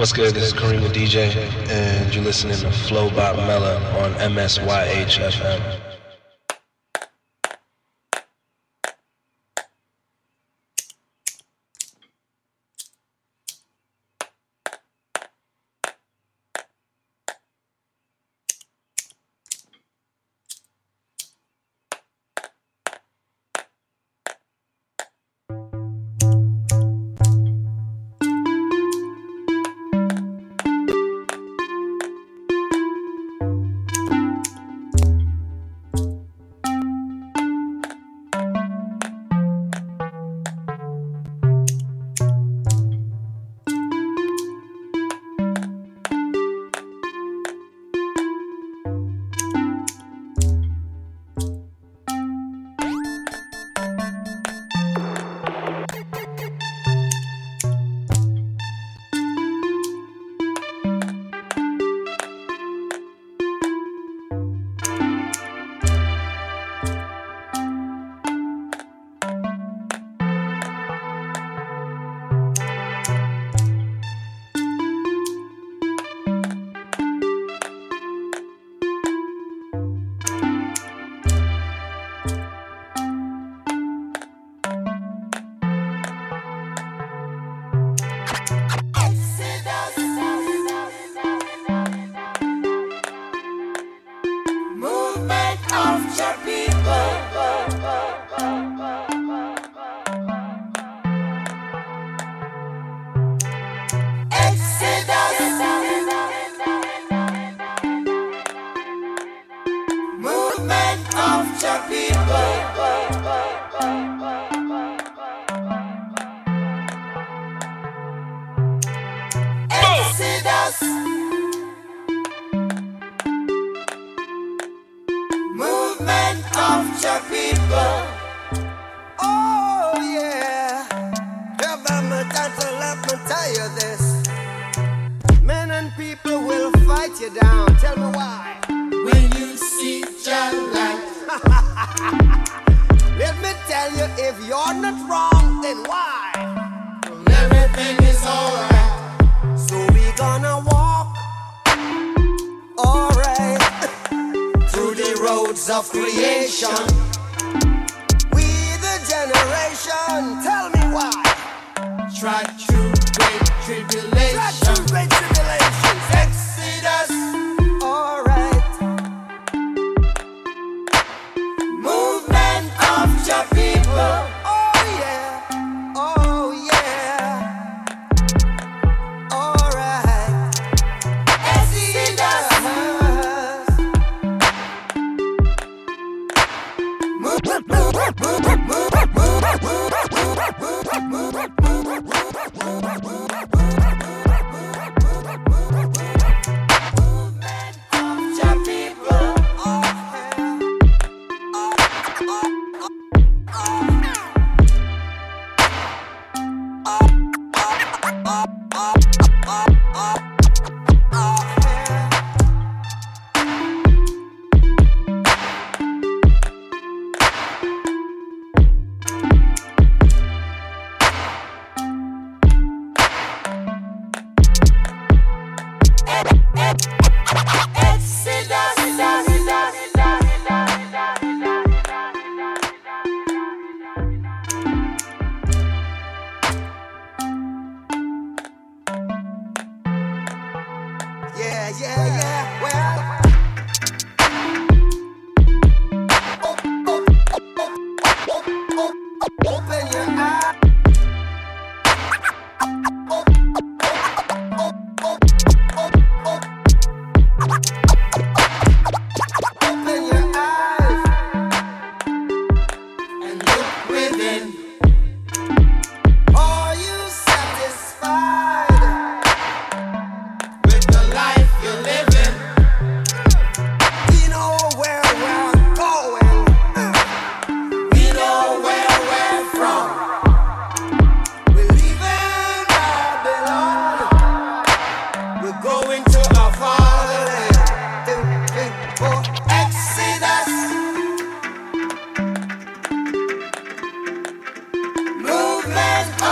What's good? This is Kareem the DJ, and you're listening to Flow Bob Mella on MSYHFM.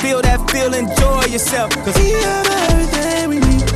Feel that feel, enjoy yourself. Cause we have everything we need.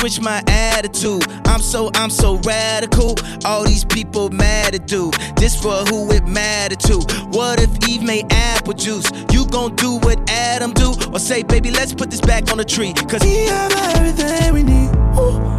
Switch my, attitude. I'm so, I'm so radical. All these people mad at do. This for who it matter to. What if Eve made apple juice? You gon' do what Adam do? Or say, baby, let's put this back on the tree. Cause we have everything we need. Ooh,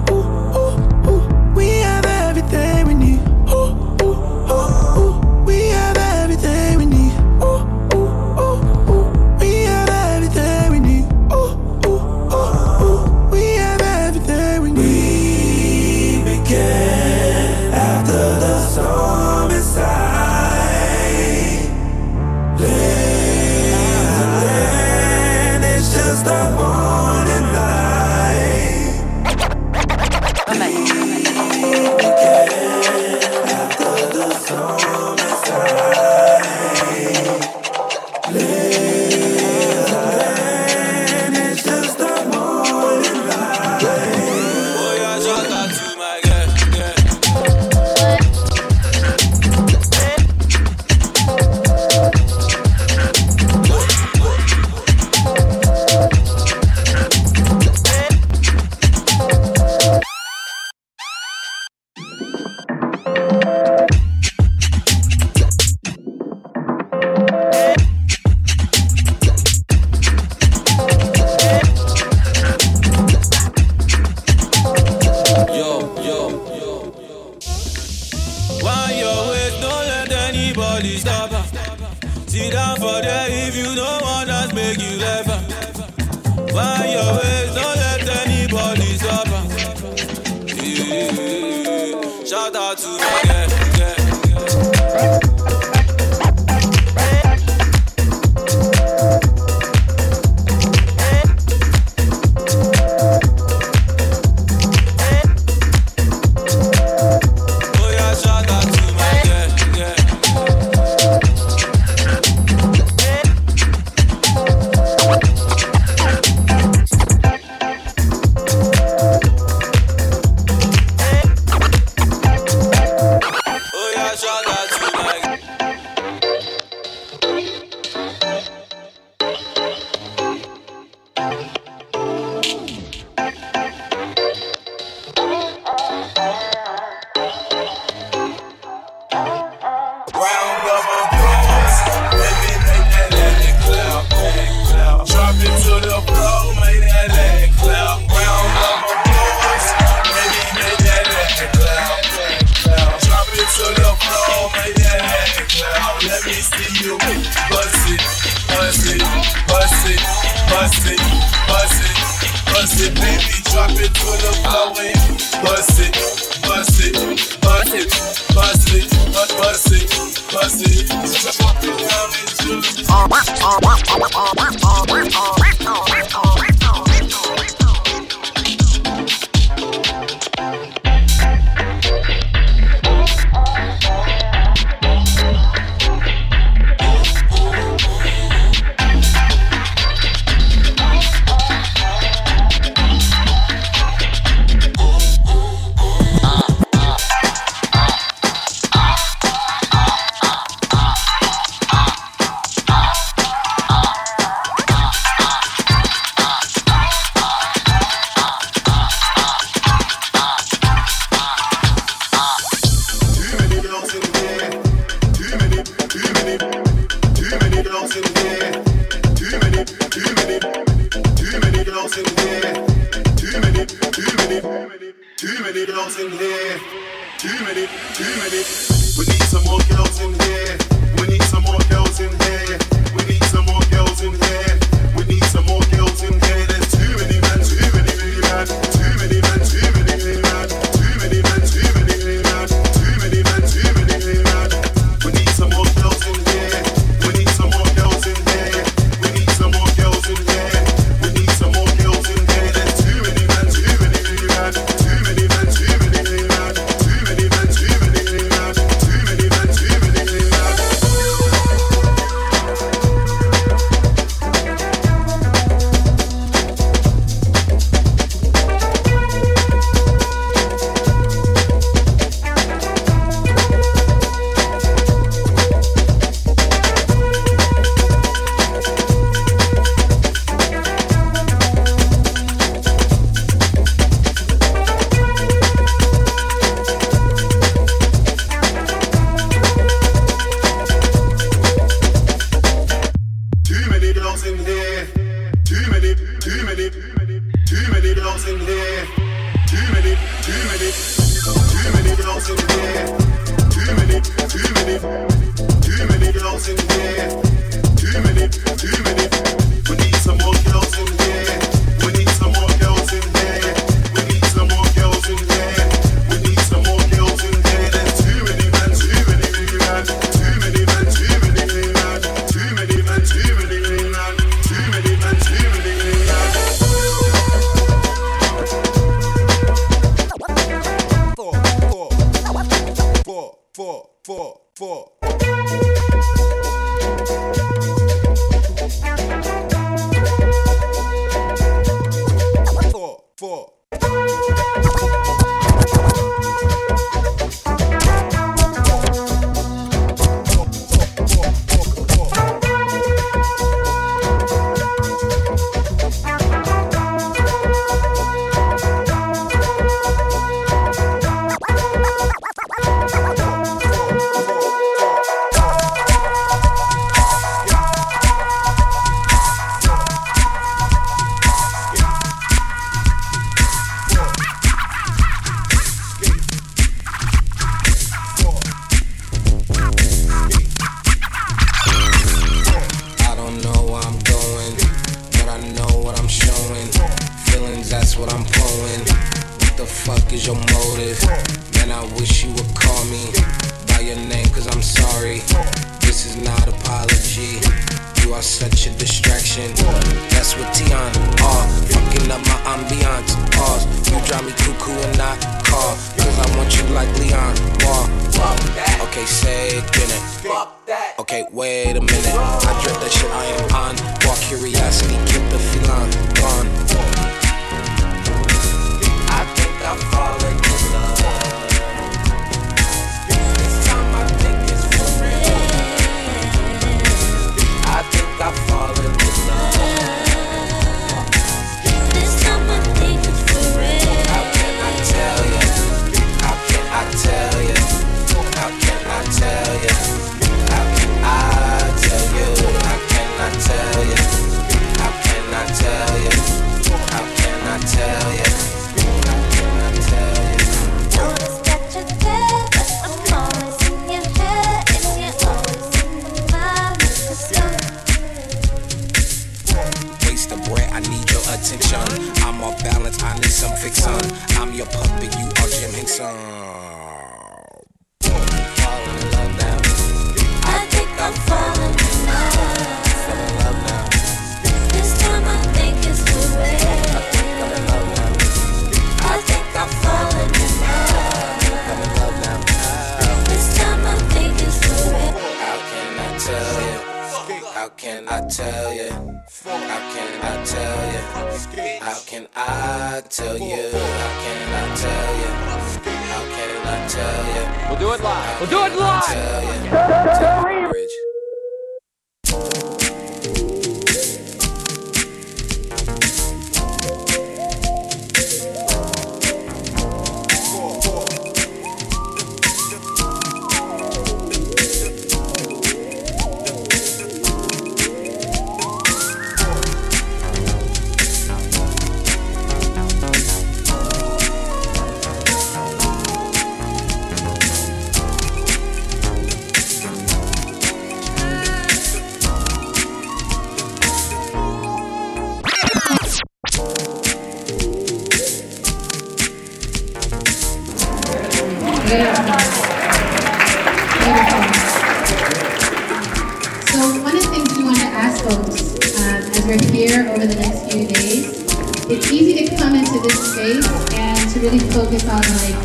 space and to really focus on like,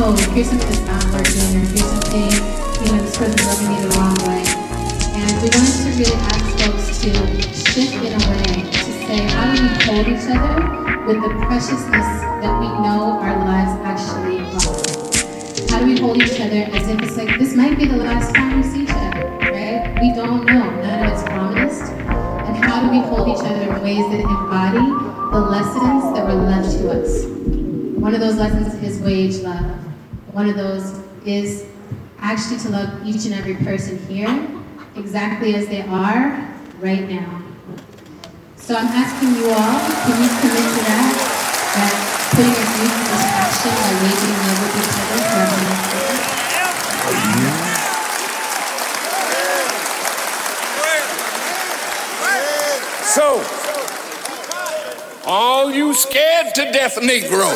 oh, here's something that's not working, or here's something, you know, this person's rubbing me the wrong way. And we wanted to really ask folks to shift in a way to say, how do we hold each other with the preciousness that we know our lives actually are? How do we hold each other as if it's like this might be the last time we see each other, right? We don't know. None of it's promised. How do we hold each other in ways that embody the lessons that were left to us? One of those lessons is wage love. One of those is actually to love each and every person here exactly as they are right now. So I'm asking you all, can you commit to that? That putting your youth into action by waging love with each other forever and ever? So, all you scared to death Negroes.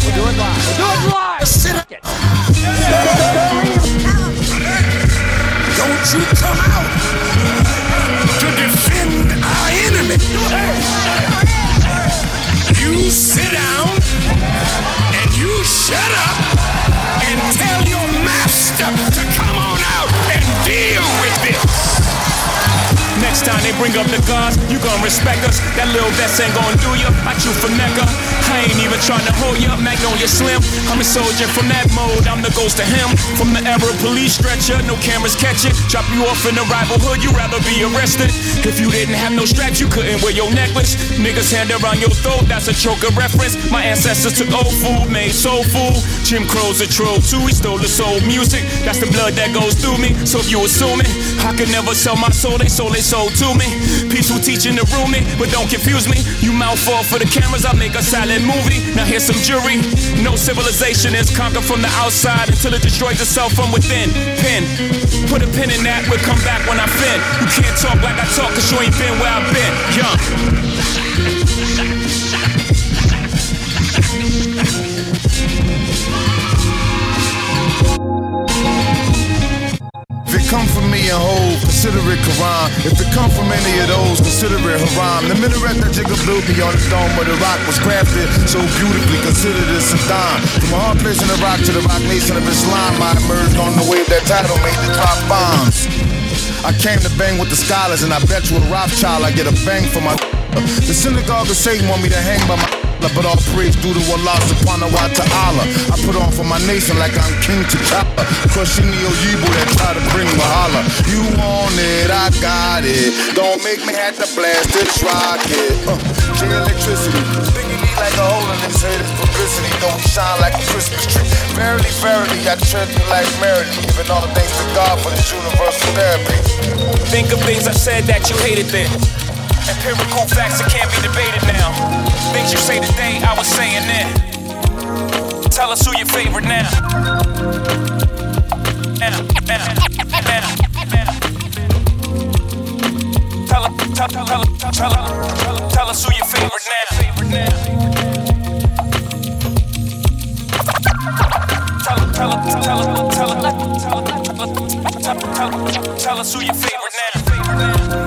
We'll do it live. We'll do it live. Sit up. Don't you come out to defend our enemy. You sit down bring up the guns, you gon' respect us. That little vest ain't gon' do ya. I chew for Mecca. I ain't even tryna hold ya. Magnolia Slim. I'm a soldier from that mode. I'm the ghost of him. From the era police stretcher, no cameras catch it. Drop you off in a rival hood, you'd rather be arrested. If you didn't have no straps, you couldn't wear your necklace. Niggas hand around your throat, that's a choker reference. My ancestors took old food, made soul food. Jim Crow's a troll too. He stole the soul music. That's the blood that goes through me. So if you assuming I could never sell my soul, they sold they soul to me. Peaceful teaching the me, but don't confuse me. You mouth fall for the cameras, I make a movie. Now here's some jury. No civilization is conquered from the outside until it destroys itself from within. Pin. Put a pin in that, we'll come back when I fin. You can't talk like I talk, cause you ain't been where I've been. Young. Come from me and hold, consider it Quran. If it come from any of those, consider it haram. The minaret that Jigga built me on the dome of the rock was crafted so beautifully, consider this it Saddam. From a hard place in the rock to the Roc Nation of Islam, I emerged on the wave that title made the drop bombs. I came to bang with the scholars, and I bet you a Rothschild I get a bang for my. The synagogue of Satan want me to hang by my. But all praise due to Allah subhanahu wa ta'ala. I put on for my nation like I'm King T'Challa. Crushing the Oyibo that try to bring Mahala. You want it, I got it. Don't make me have to blast this rocket. Uh, J electricity. Me like a hole in his head. It's publicity. Don't shine like a Christmas tree. Verily, verily, I tread you like Merrily. Giving all the thanks to God for this universal therapy. Think of things I said that you hated then. Empirical facts that can't be debated now. Things you say today, I was saying then. Tell us who your favorite now. Now, now, now, now. Tell, tell, tell, tell, tell, tell, tell us who your favorite now. Tell, tell, tell, tell, tell, tell, tell, tell us who your favorite now.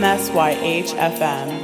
MSYH FM.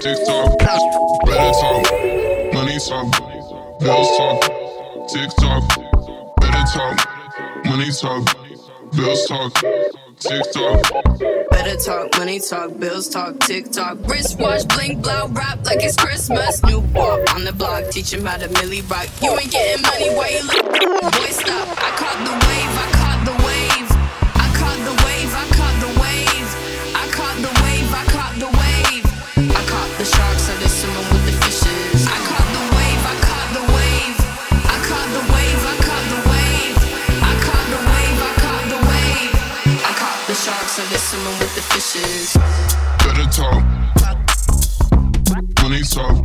TikTok. Better talk, money talk, bills talk, TikTok. Better talk, money talk, bills talk, TikTok. Better talk, money talk, bills talk, TikTok. Wristwatch, blink, blow, rap like it's Christmas. New walk on the block, teach him how to milli rock. You ain't getting money, why you look? Boy, stop. I caught the wave, I talk, Money talk.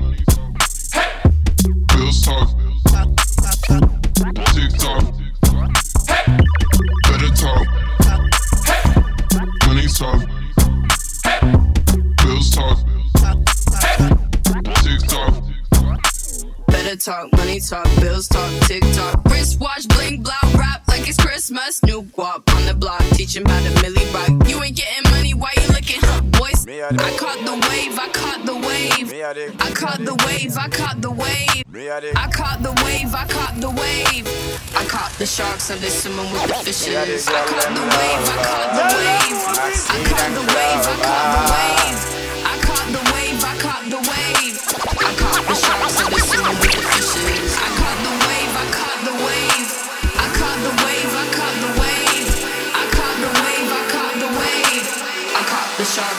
Bills talk. Tick tock. Better talk. Hey. Money talk. Bills talk. Tick tock. Better talk, money talk, bills talk, TikTok. I caught the wave, I caught the wave. I caught the wave, I caught the wave. I caught the wave, I caught the wave. I caught the sharks under swimming with the fishes. I caught the wave, I caught the wave. I caught the wave, I caught the wave. I caught the wave, I caught the wave.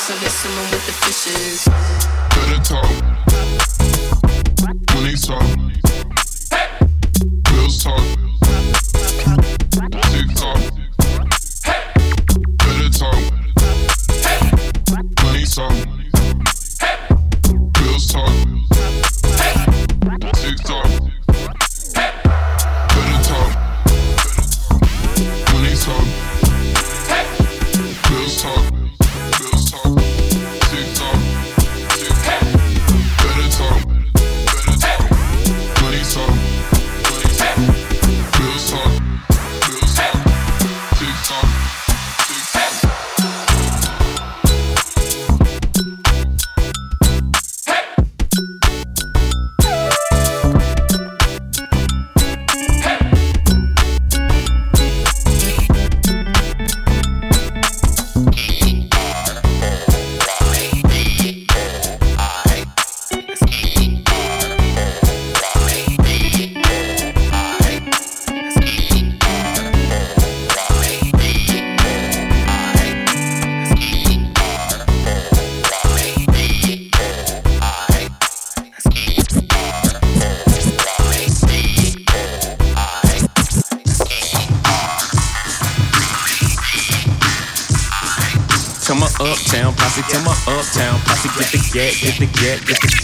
The sharks under swimming with the fishes. Better talk. Money talk.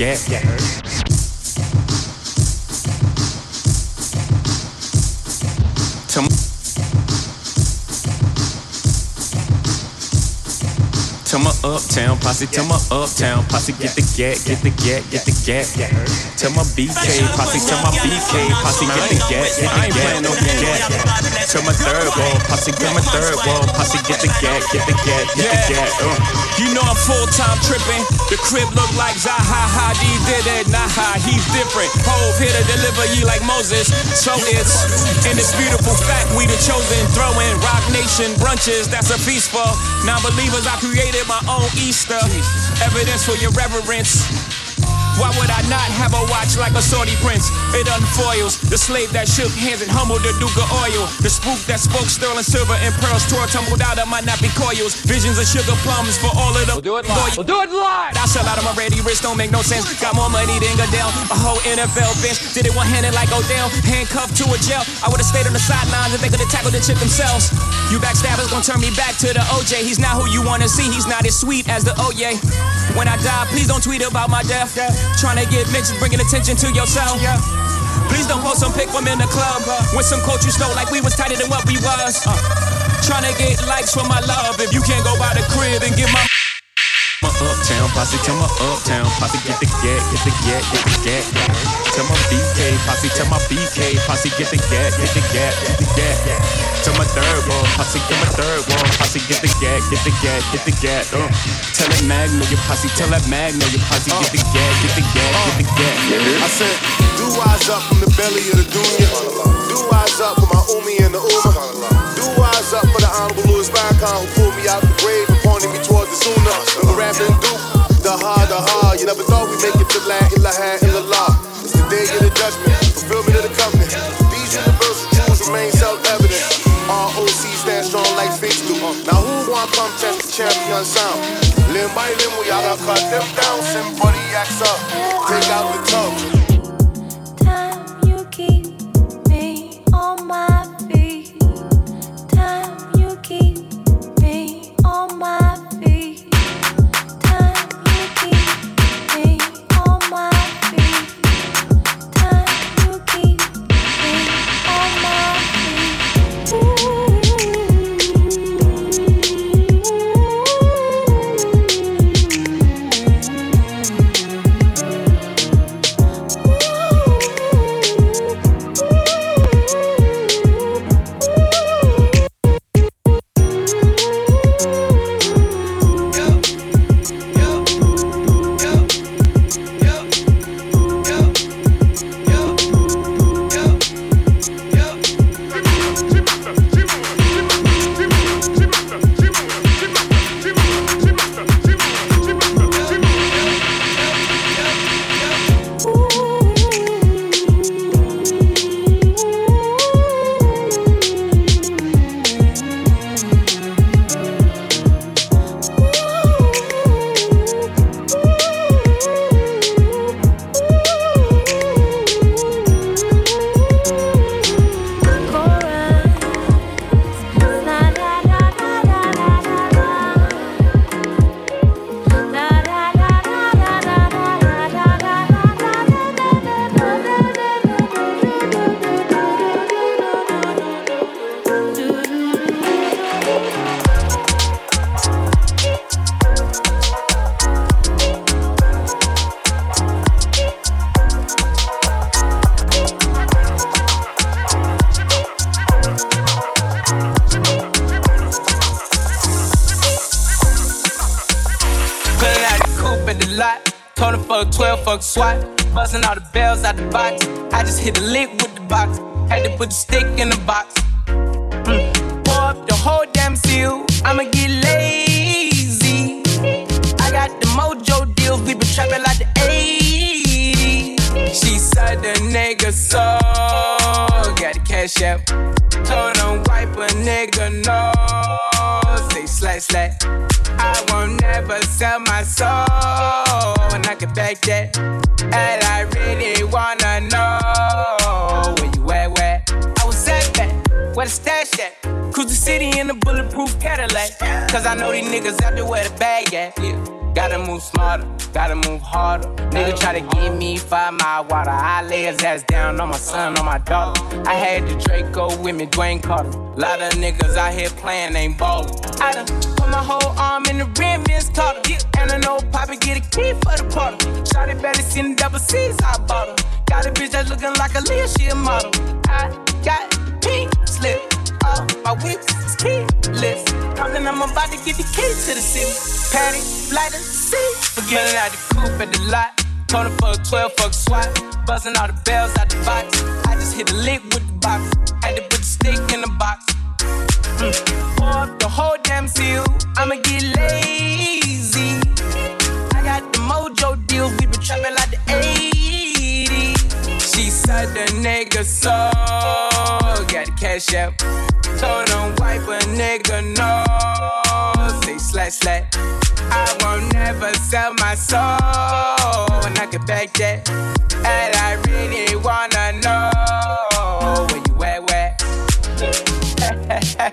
Get gat. To my uptown posse, to my uptown posse, get the gat, get the gat, get the gat. To my BK posse, to my BK posse, get the get get the gat. To my Third Ward posse, to my Third Ward posse, get the gat, get the gat, get the gat. Uh. You know I'm full time tripping. The crib look like Zaha Hadid did it. Nah, he's different. Hove here to deliver you like Moses. So it's in this beautiful fact we the chosen. Throwing Roc Nation brunches. That's a feast for non-believers. I created my own Easter. Evidence for your reverence. Why would I not have a watch like a Saudi prince? It unfoils the slave that shook hands and humbled the Duke of Oil. The spook that spoke sterling silver and pearls tore tumbled out of my nappy coils. Visions of sugar plums for all of the. We'll do it live. We'll do it live. I sell out of my ready wrist, don't make no sense. Got more money than Goodell. A whole NFL bench. Did it one handed like Odell. Handcuffed to a jail. I would have stayed on the sidelines if they could have tackled the chip themselves. You backstabbers gonna turn me back to the OJ. He's not who you wanna see. He's not as sweet as the OJ. When I die, please don't tweet about my death. Trying to get mentions, bringing attention to yourself. Please don't post some pic from in the club with some coach you stole like we was tighter than what we was. Uh, trying to get likes for my love. If you can't go by the crib and get my My uptown posse, to my uptown posse, get the gat, get the gat, get the gat. To my BK posse, to my BK posse, get the gat, get the gat, get the gat. To my Third Ward posse, to my Third Ward posse, get the gat, get the gat, get the gat. Uh. Tell that Magno your posse, tell that Magno your posse, get the gat, get the gat, get the gat. I said, do wise up from the belly of the dunya. Do wise up for my Umi and the Uma. Do wise up for the Honorable Louis Farrakhan who pulled me out the grave and pointed me towards the Sunnah. And the rapping Duke, the ha, the ha. You never thought we'd make it to La ilaha illallah. It's the day of the judgment, fulfillment of the covenant. These universal truths remain self-evident. ROC stand strong like Sphinx do. Now who wanna come test the champion sound? Limb by limb, we all gotta cut them down. Somebody acts up, take out the tub. Cause I know these niggas out there where the bag at. Yeah. Gotta move smarter, gotta move harder. Nigga try to give me five mile water. I lay his ass down on my son, on my daughter. I had the Draco with me, Dwayne Carter. Lot of niggas out here playing, ain't ballin'. I done put my whole arm in the rim, Vince Carter. And I know Poppy get a key for the party. Shotty better see the double C's, I bought. Got a bitch that's looking like a Leah, she a model. I got pink slip. All my whips is keyless. Compton, I'm about to get the key to the city. Patty, light the seat. Forgetting out the coupe at the lot. Her for a 12 fuck SWAT. Buzzing all the bells out the box. I just hit a lick with the box. Had to put the stick in the box. Mm. Pour up the whole damn seal. I'ma get lazy. I got the mojo deals. We been trapping like the 80s. She said the nigga so. Got the cash out. Told him wipe a nigga no. Say slash slash. I won't never sell my soul. And I can back that. And I really wanna know where you at, where?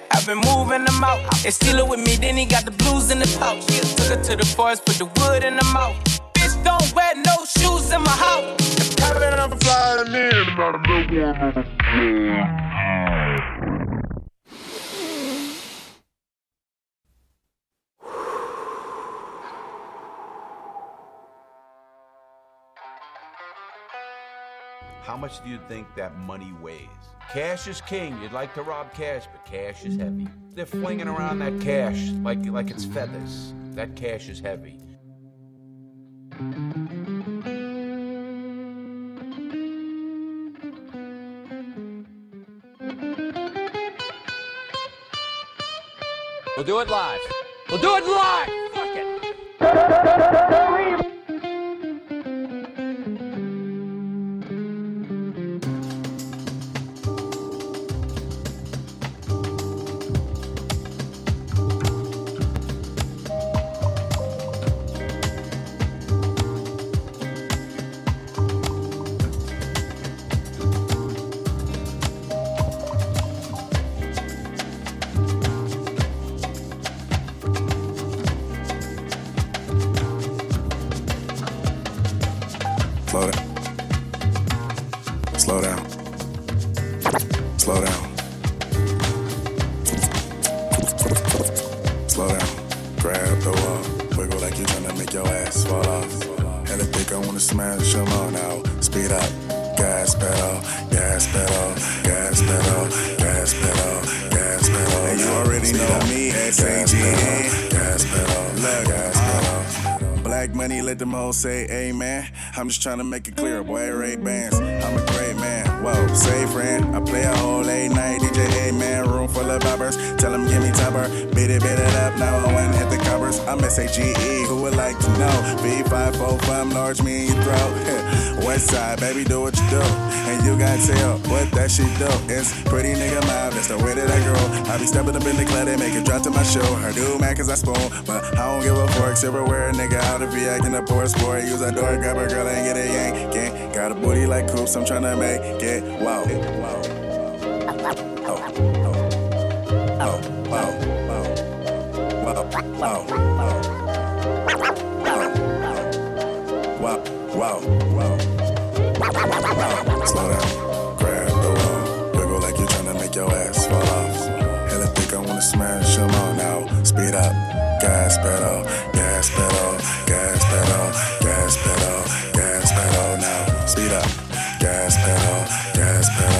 I've been moving them out. They steal it with me, then he got the blues in the pouch. Took her to the forest, put the wood in the mouth. Wear no shoes in my house. Flying in. How much do you think that money weighs? Cash is king. You'd like to rob cash, but cash is heavy. They're flinging around that cash like like it's feathers. That cash is heavy. Do it live. We'll do it live. Fuck it. Say amen. I'm just trying to make it clear, boy, Ray Bans. I'm a great man. Whoa, say friend. I play a whole late night DJ, man. Room full of boppers. Tell I'm S-A-G-E. Who would like to know? B545, large me in your throat. West side, baby, do what you do. And you got tell what that shit do. It's pretty nigga mouth, that's the way that I grow. I be stepping up in the club, they make it drop to my show. Her do man, cause I spoon. But I don't give a fork, silverware, nigga out of VI acting a poor sport. Use a door, grab a girl and get a yank. Gang. Got a booty like coops, I'm tryna make it. Wow. Wow. Oh. Oh. Oh. Wow. Wow. Wow. Wow. Wow. Wow. Slow down. Grab the wall. Like you're make your ass fall off. Think I wanna all now. Speed up. Gas pedal. Gas pedal. Gas pedal. Gas pedal. Gas pedal now. Speed up. Gas pedal. Gas pedal.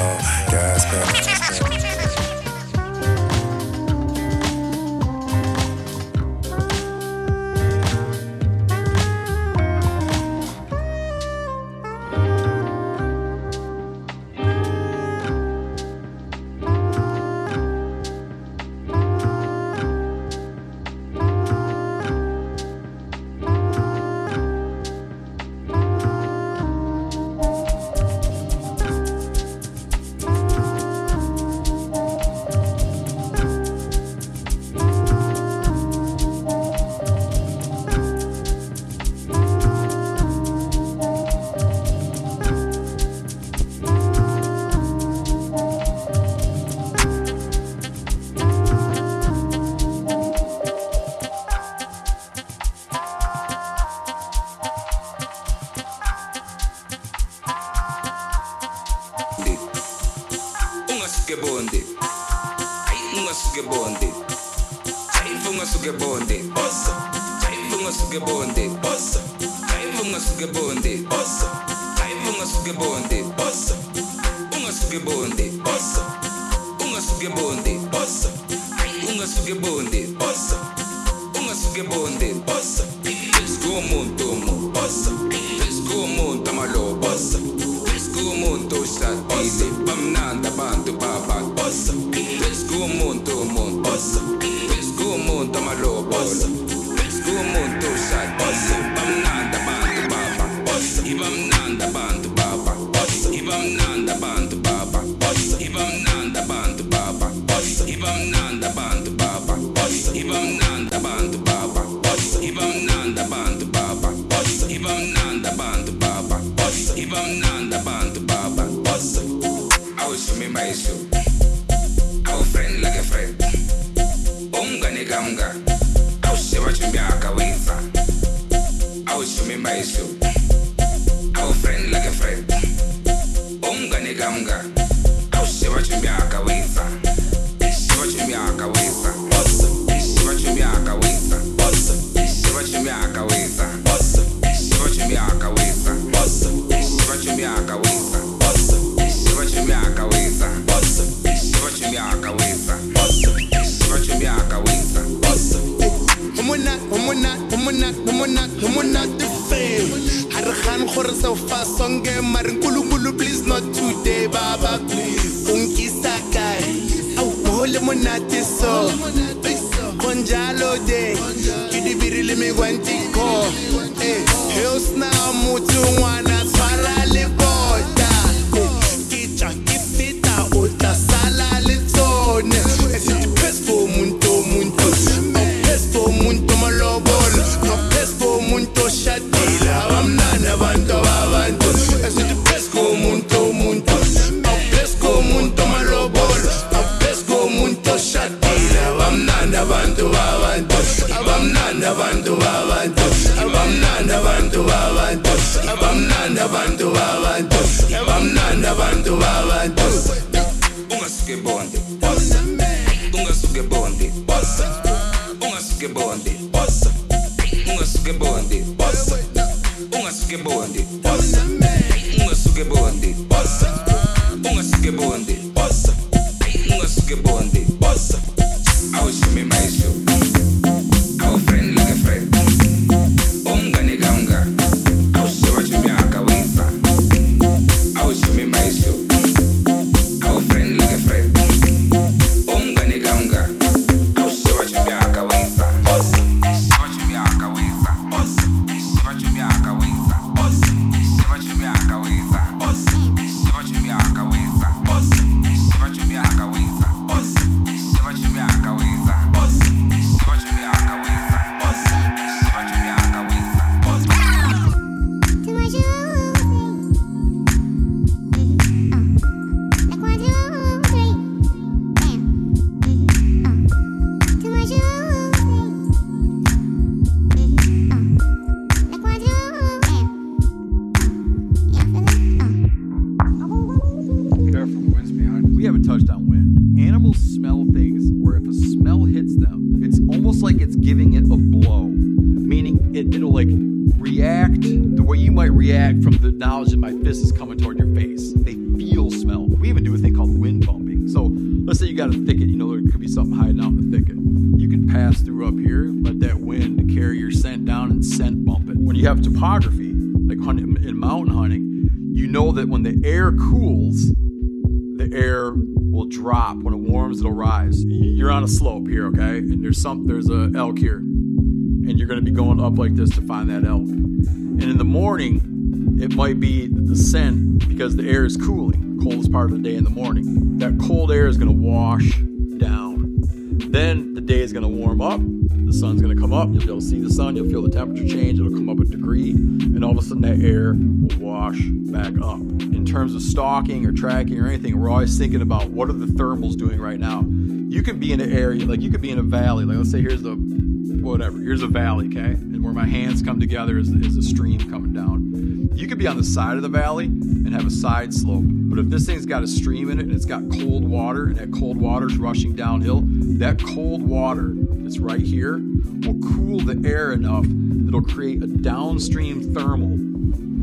feel the temperature change, it'll come up a degree, and all of a sudden that air will wash back up. In terms of stalking or tracking or anything, we're always thinking about what are the thermals doing right now. You could be in an area, like you could be in a valley, like let's say here's the whatever, here's a valley, okay? And where my hands come together is, is a stream coming down. You could be on the side of the valley and have a side slope but if this thing's got a stream in it and it's got cold water and that cold water's rushing downhill, that cold water that's right here will cool the air enough that it'll create a downstream thermal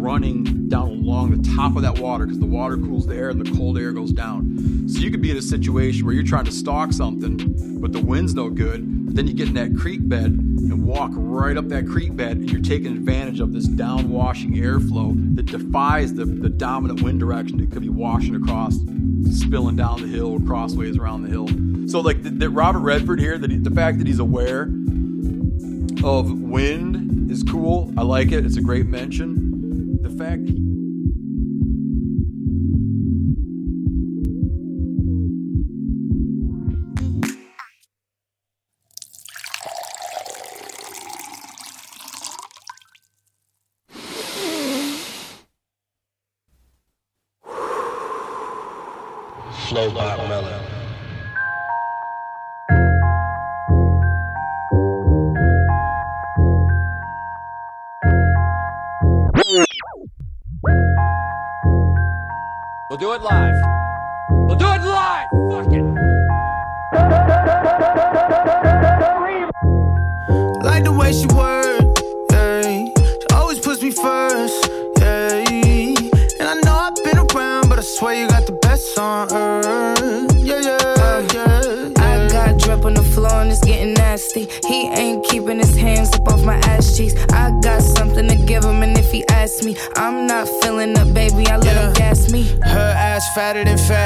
running down along the top of that water because the water cools the air and the cold air goes down. So you could be in a situation where you're trying to stalk something, but the wind's no good. But then you get in that creek bed and walk right up that creek bed, and you're taking advantage of this downwashing airflow that defies the, the dominant wind direction that could be washing across, spilling down the hill, crossways around the hill. So like the, the Robert Redford here, that the fact that he's aware of wind is cool. I like it. It's a great mention. The fact We'll do it live. We'll do it live. Fuck it. Like the way she work, fatter than fat,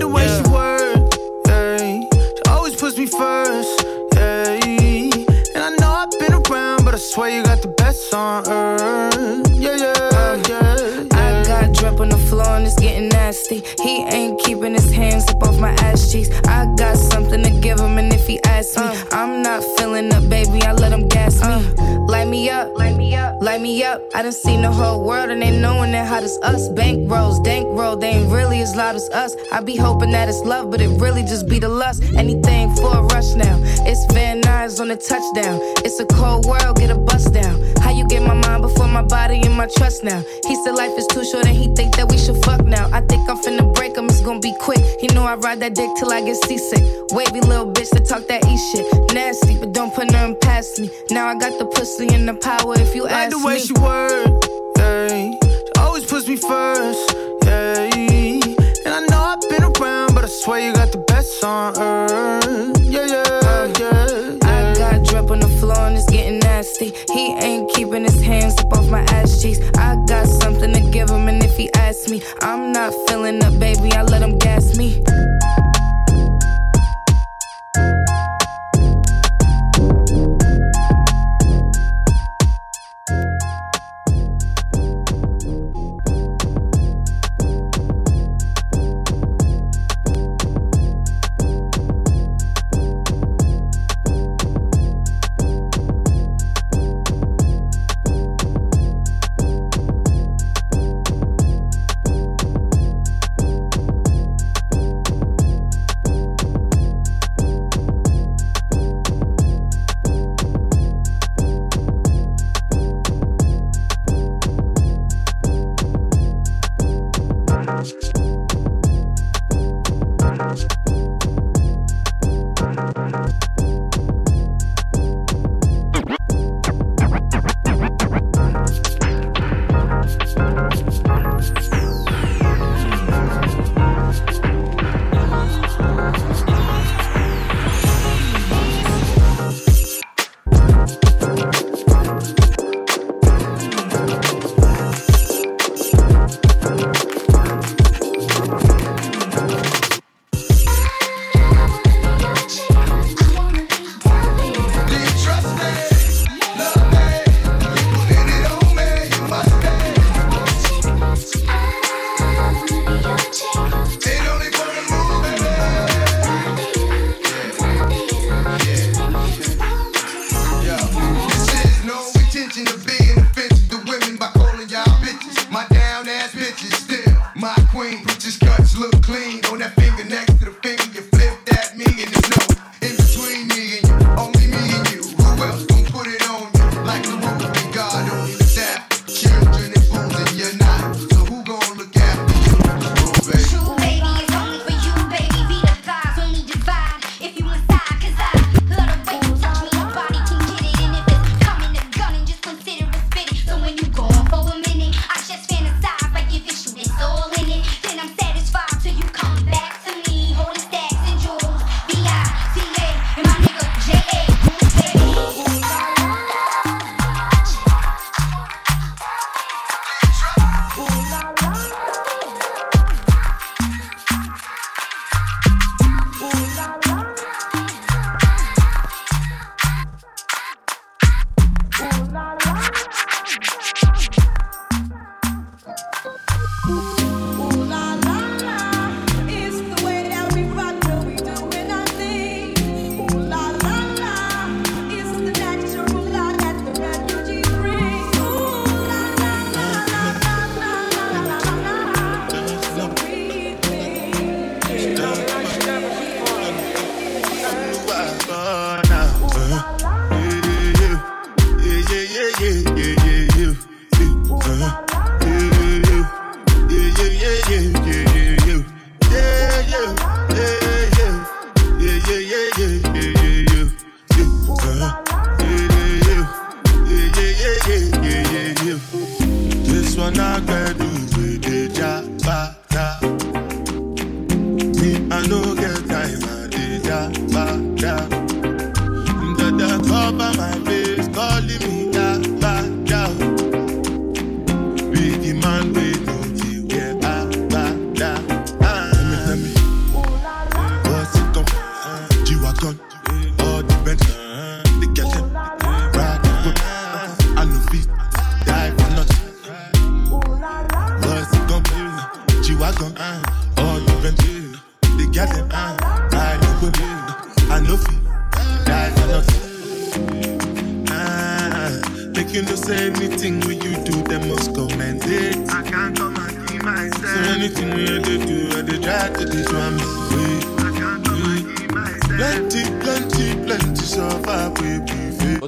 the way she work, yeah. She always puts me first, yeah. And I know I've been around, but I swear you got the best on earth, yeah, yeah, yeah. Drip on the floor and it's getting nasty. He ain't keeping his hands up off my ass cheeks. I got something to give him, and if he asks me, uh. I'm not feeling up, baby. I let him gas me. Uh. Light me up, light me up, light me up. I done seen the whole world and they knowing that hot as us. Bank rolls, dank roll, they ain't really as loud as us. I be hoping that it's love, but it really just be the lust. Anything for a rush now. It's Van Nuys on the touchdown. It's a cold world, get a bust down. Get my mind before my body and my trust now? He said life is too short and he think that we should fuck now. I think I'm finna break him, it's gonna be quick. He know I ride that dick till I get seasick. Wavy little bitch that talk that E shit. Nasty, but don't put nothing past me. Now I got the pussy and the power if you Like ask the way me. she work, yeah. She always puts me first, yeah. And I know I've been around, but I swear you got the best on earth, He ain't keeping his hands up off my ass cheeks. I got something to give him, and if he asks me, I'm not feeling up, baby. I let him gas me.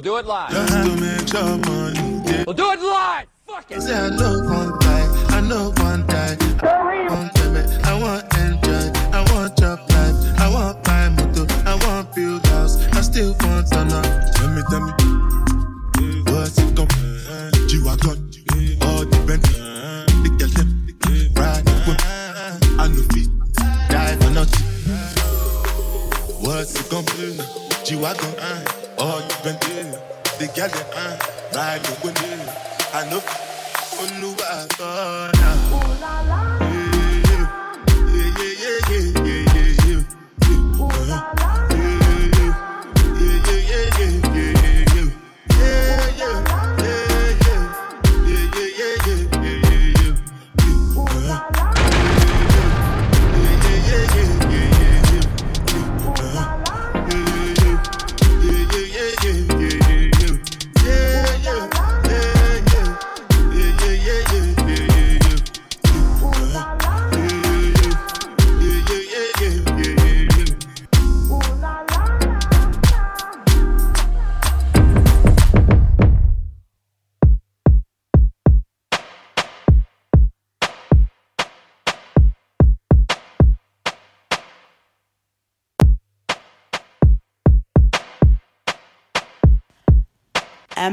do it live. We'll do it live. Fuck it. girl, you. I know. Ooh la la.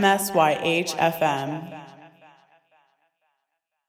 M S Y H F M.